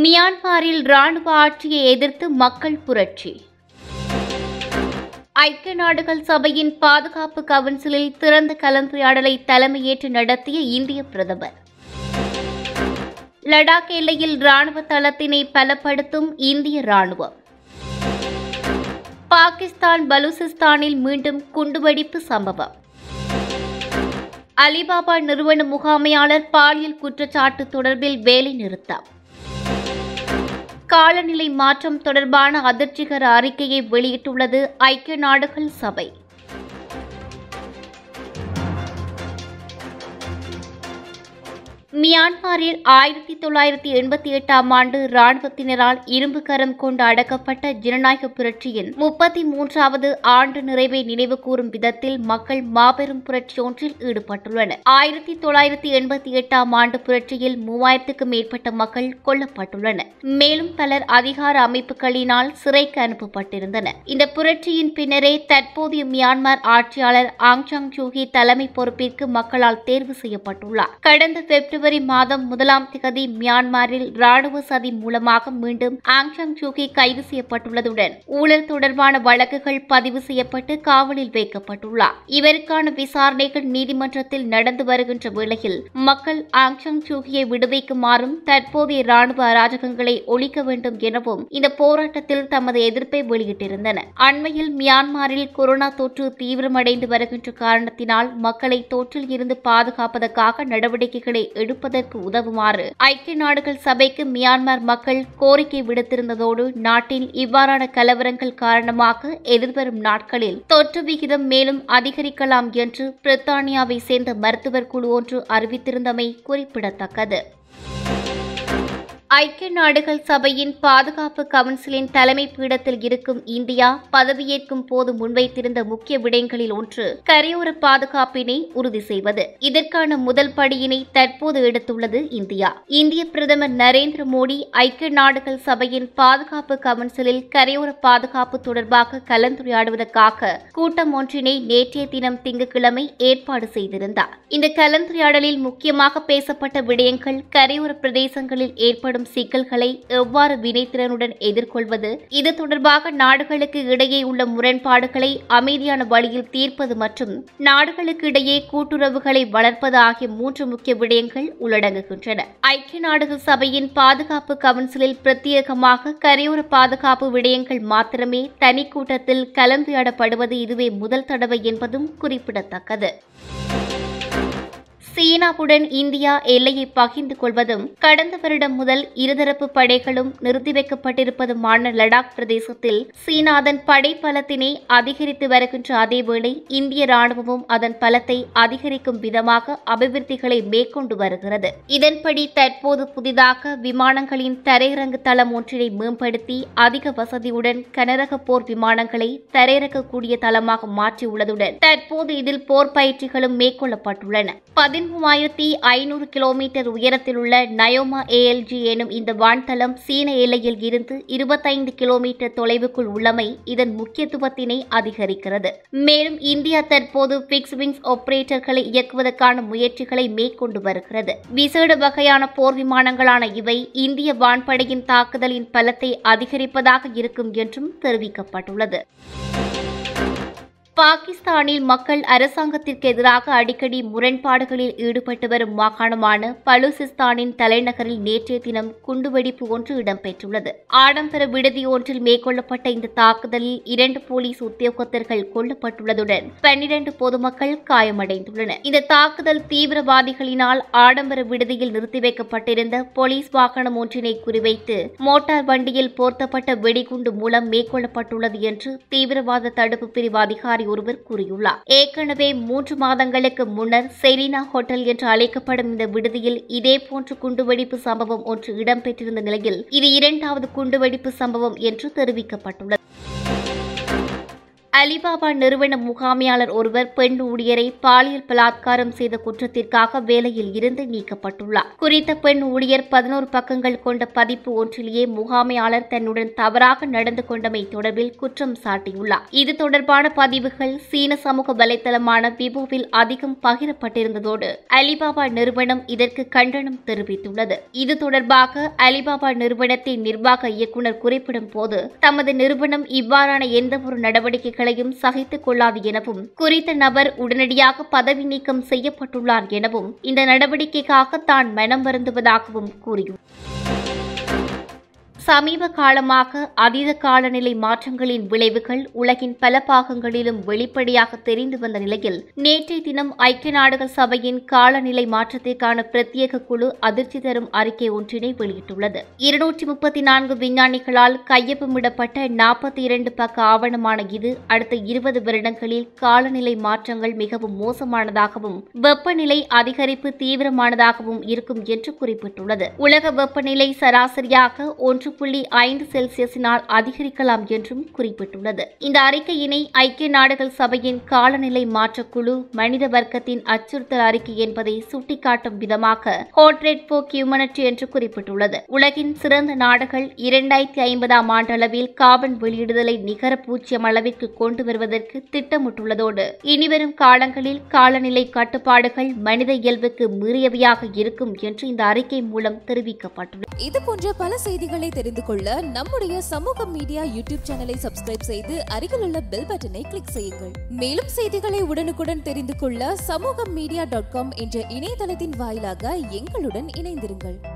மியான்மரில் ராணுவ ஆட்சியை எதிர்த்து மக்கள் புரட்சி. ஐக்கிய நாடுகள் சபையின் பாதுகாப்பு கவுன்சிலில் திறந்த கலந்துரையாடலை தலைமையேற்று நடத்திய இந்திய பிரதமர். லடாக் எல்லையில் ராணுவ தளத்தினை பலப்படுத்தும் இந்திய ராணுவம் பாகிஸ்தான் பலூசிஸ்தானில் மீண்டும் குண்டுவெடிப்பு சம்பவம். அலிபாபா நிறுவன முகாமையாளர் பாலியல் குற்றச்சாட்டு தொடர்பில் வேலை நிறுத்தம் காலநிலை மாற்றம் தொடர்பான அதிர்ச்சிகர அறிக்கையை வெளியிட்டுள்ளது ஐக்கிய நாடுகள் சபை. மியான்மரில் ஆயிரத்தி தொள்ளாயிரத்தி எண்பத்தி எட்டாம் ஆண்டு இராணுவத்தினரால் இரும்பு கரம் கொண்டு அடக்கப்பட்ட ஜனநாயக புரட்சியின் முப்பத்தி மூன்றாவது ஆண்டு நிறைவை நினைவு கூறும் விதத்தில் மக்கள் மாபெரும் புரட்சி ஒன்றில் ஈடுபட்டுள்ளனர். ஆயிரத்தி தொள்ளாயிரத்தி எண்பத்தி எட்டாம் ஆண்டு புரட்சியில் மூவாயிரத்துக்கும் மேற்பட்ட மக்கள் கொல்லப்பட்டுள்ளனர். மேலும் பலர் அதிகார அமைப்புகளினால் சிறைக்கு அனுப்பப்பட்டிருந்தனர். இந்த புரட்சியின் பின்னரே தற்போதைய மியான்மர் ஆட்சியாளர் ஆங் சாங் சூகி தலைமை பொறுப்பிற்கு மக்களால் தேர்வு செய்யப்பட்டுள்ளார். கடந்த பிப்ரவரி மாதம் முதலாம் திகதி மியான்மரில் ராணுவ சதி மூலமாக மீண்டும் ஆங்சாங் சூகி கைது செய்யப்பட்டுள்ளதுடன் ஊழல் தொடர்பான வழக்குகள் பதிவு செய்யப்பட்டு காவலில் வைக்கப்பட்டுள்ளார். இவருக்கான விசாரணைகள் நீதிமன்றத்தில் நடந்து வருகின்ற வேளையில் மக்கள் ஆங்சாங் சூகியை விடுவிக்குமாறும் தற்போதைய ராணுவ அராஜகங்களை ஒழிக்க வேண்டும் எனவும் இந்த போராட்டத்தில் தமது எதிர்ப்பை வெளியிட்டிருந்தனர். அண்மையில் மியான்மரில் கொரோனா தொற்று தீவிரமடைந்து வருகின்ற காரணத்தினால் மக்களை தொற்றில் இருந்து பாதுகாப்பதற்காக நடவடிக்கைகளை எடுப்பதற்கு உதவுமாறு ஐக்கிய நாடுகள் சபைக்கு மியான்மர் மக்கள் கோரிக்கை விடுத்திருந்ததோடு நாட்டில் இவ்வாறான கலவரங்கள் காரணமாக எதிர்வரும் நாட்களில் தொற்று விகிதம் மேலும் அதிகரிக்கலாம் என்று பிரித்தானியாவை சேர்ந்த மருத்துவர் குழு ஒன்று அறிவித்திருந்தமை குறிப்பிடத்தக்கது. ஐக்கிய நாடுகள் சபையின் பாதுகாப்பு கவுன்சிலின் தலைமை பீடத்தில் இருக்கும் இந்தியா பதவியேற்கும் போது முன்வைத்திருந்த முக்கிய விடயங்களில் ஒன்று கரையோர பாதுகாப்பினை உறுதி செய்வது. இதற்கான முதல் படியினை தற்போது எடுத்துள்ளது இந்தியா. இந்திய பிரதமர் நரேந்திர மோடி ஐக்கிய நாடுகள் சபையின் பாதுகாப்பு கவுன்சிலில் கரையோர பாதுகாப்பு தொடர்பாக கலந்துரையாடுவதற்காக கூட்டம் ஒன்றினை நேற்றைய தினம் திங்கட்கிழமை ஏற்பாடு செய்திருந்தார். இந்த கலந்துரையாடலில் முக்கியமாக பேசப்பட்ட விடயங்கள் கரையோர பிரதேசங்களில் ஏற்படும் ஏற்படும் சிக்கல்களை எவ்வாறு வினைத்திறனுடன் எதிர்கொள்வது? இது தொடர்பாக நாடுகளுக்கு இடையே உள்ள முரண்பாடுகளை அமைதியான வழியில் தீர்ப்பது மற்றும் நாடுகளுக்கு இடையே கூட்டுறவுகளை வளர்ப்பது ஆகிய மூன்று முக்கிய விடயங்கள் உள்ளடங்குகின்றன. ஐக்கிய நாடுகள் சபையின் பாதுகாப்பு கவுன்சிலில் பிரத்யேகமாக கரையோர பாதுகாப்பு விடயங்கள் மாத்திரமே தனி கூட்டத்தில் கலந்துரையாடப்படுவது இதுவே முதல் தடவை என்பதும் குறிப்பிடத்தக்கது. சீனாவுடன் இந்தியா எல்லையை பகிர்ந்து கொள்வதும் கடந்த வருடம் முதல் இருதரப்பு படைகளும் நிறுத்தி வைக்கப்பட்டிருப்பதுமான லடாக் பிரதேசத்தில் சீனா அதன் படை பலத்தினை அதிகரித்து வருகின்ற அதேவேளை இந்திய ராணுவமும் அதன் பலத்தை அதிகரிக்கும் விதமாக அபிவிருத்திகளை மேற்கொண்டு வருகிறது. இதன்படி தற்போது புதிதாக விமானங்களின் தரையிறங்கு தளம் ஒன்றினை மேம்படுத்தி அதிக வசதியுடன் கனரக போர் விமானங்களை தரையிறக்கக்கூடிய தளமாக மாற்றியுள்ளதுடன் தற்போது இதில் போர் பயிற்சிகளும் மேற்கொள்ளப்பட்டுள்ளன. பதிமூவாயிரத்தி ஐநூறு கிலோமீட்டர் உயரத்தில் உள்ள நயோமா ஏஎல்ஜி எனும் இந்த வான்தளம் சீன எல்லையில் இருந்து இருபத்தைந்து கிலோமீட்டர் தொலைவுக்குள் உள்ளமை இதன் முக்கியத்துவத்தினை அதிகரிக்கிறது. மேலும் இந்தியா தற்போது பிக்ஸ் விங்ஸ் ஆபரேட்டர்களை இயக்குவதற்கான முயற்சிகளை மேற்கொண்டு வருகிறது. விசேட வகையான போர் விமானங்களான இவை இந்திய வான்படையின் தாக்குதலின் பலத்தை அதிகரிப்பதாக இருக்கும் என்றும் தெரிவிக்கப்பட்டுள்ளது. பாகிஸ்தானில் மக்கள் அரசாங்கத்திற்கு எதிராக அடிக்கடி முரண்பாடுகளில் ஈடுபட்டு வரும் மாகாணமான பலூசிஸ்தானின் தலைநகரில் நேற்றைய தினம் குண்டுவெடிப்பு ஒன்று இடம்பெற்றுள்ளது. ஆடம்பர விடுதி ஒன்றில் மேற்கொள்ளப்பட்ட இந்த தாக்குதலில் இரண்டு போலீஸ் உத்தியோகத்தர்கள் கொல்லப்பட்டுள்ளதுடன் பன்னிரண்டு பொதுமக்கள் காயமடைந்துள்ளனர். இந்த தாக்குதல் தீவிரவாதிகளினால் ஆடம்பர விடுதியில் நிறுத்தி வைக்கப்பட்டிருந்த போலீஸ் வாகனம் ஒன்றினை குறிவைத்து மோட்டார் வண்டியில் போர்த்தப்பட்ட வெடிகுண்டு மூலம் மேற்கொள்ளப்பட்டுள்ளது என்று தீவிரவாத தடுப்பு பிரிவு அதிகாரி அதிகாரி ஒருவர் கூறியுள்ளார். ஏற்கனவே மூன்று மாதங்களுக்கு முன்னர் செரீனா ஹோட்டல் என்று அழைக்கப்படும் இந்த விடுதியில் இதேபோன்ற குண்டுவெடிப்பு சம்பவம் ஒன்று இடம்பெற்றிருந்த நிலையில் இது இரண்டாவது குண்டுவெடிப்பு சம்பவம் என்று தெரிவிக்கப்பட்டுள்ளது. அலிபாபா நிறுவன முகாமையாளர் ஒருவர் பெண் ஊழியரை பாலியல் பலாத்காரம் செய்த குற்றத்திற்காக வேலையில் இருந்து நீக்கப்பட்டுள்ளார். குறித்த பெண் ஊழியர் பதினோரு பக்கங்கள் கொண்ட பதிப்பு ஒன்றிலேயே முகாமையாளர் தன்னுடன் தவறாக நடந்து கொண்டமை தொடர்பில் குற்றம் சாட்டியுள்ளார். இது தொடர்பான பதிவுகள் சீன சமூக வலைதளமான விபோவில் அதிகம் பகிரப்பட்டிருந்ததோடு அலிபாபா நிறுவனம் இதற்கு கண்டனம் தெரிவித்துள்ளது. இது தொடர்பாக அலிபாபா நிறுவனத்தின் நிர்வாக இயக்குநர் குறிப்பிடும் போது தமது நிறுவனம் இவ்வாறான எந்தவொரு நடவடிக்கைகளை நடவடிக்கைகளையும் சகித்துக் கொள்ளாது எனவும் குறித்த நபர் உடனடியாக பதவி நீக்கம் செய்யப்பட்டுள்ளார் எனவும் இந்த நடவடிக்கைக்காக தான் மனம் வருந்துவதாகவும் கூறியுள்ளார் சமீப காலமாக அதீத காலநிலை மாற்றங்களின் விளைவுகள் உலகின் பல பாகங்களிலும் வெளிப்படையாக தெரிந்து வந்த நிலையில் நேற்றைய தினம் ஐக்கிய நாடுகள் சபையின் காலநிலை மாற்றத்திற்கான பிரத்யேக குழு அதிர்ச்சி தரும் அறிக்கை ஒன்றினை வெளியிட்டுள்ளது. இருநூற்றி முப்பத்தி நான்கு விஞ்ஞானிகளால் கையொப்பமிடப்பட்ட நாற்பத்தி இரண்டு பக்க ஆவணமான இது அடுத்த இருபது வருடங்களில் காலநிலை மாற்றங்கள் மிகவும் மோசமானதாகவும் வெப்பநிலை அதிகரிப்பு தீவிரமானதாகவும் இருக்கும் என்று குறிப்பிட்டுள்ளது. உலக வெப்பநிலை சராசரியாக ஒன்று புள்ளி ஐந்து செல்சியஸினால் அதிகரிக்கலாம் என்றும் குறிப்பிட்டுள்ளது. இந்த அறிக்கையினை ஐக்கிய நாடுகள் சபையின் காலநிலை மாற்றக்குழு மனித வர்க்கத்தின் அச்சுறுத்தல் அறிக்கை என்பதை சுட்டிக்காட்டும் விதமாக ஹோட்ரேட் போக் ஹியூமனிட்டி என்று குறிப்பிட்டுள்ளது. உலகின் சிறந்த நாடுகள் இரண்டாயிரத்தி ஐம்பதாம் ஆண்டளவில் கார்பன் வெளியிடுதலை நிகர பூஜ்ஜியம் அளவிற்கு கொண்டு வருவதற்கு திட்டமிட்டுள்ளதோடு இனிவரும் காலங்களில் காலநிலை கட்டுப்பாடுகள் மனித இயல்புக்கு மீறியவையாக இருக்கும் என்று இந்த அறிக்கை மூலம் தெரிவிக்கப்பட்டுள்ளது. இது போன்ற பல செய்திகளை தெரிந்து கொள்ள நம்முடைய சமூக மீடியா யூடியூப் சேனலை சப்ஸ்கிரைப் செய்து அருகில் உள்ள பெல் பட்டனை கிளிக் செய்யுங்கள். மேலும் செய்திகளை உடனுக்குடன் தெரிந்து கொள்ள சமூக மீடியா டாட் காம் என்ற இணையதளத்தின் வாயிலாக எங்களுடன் இணைந்திருங்கள்.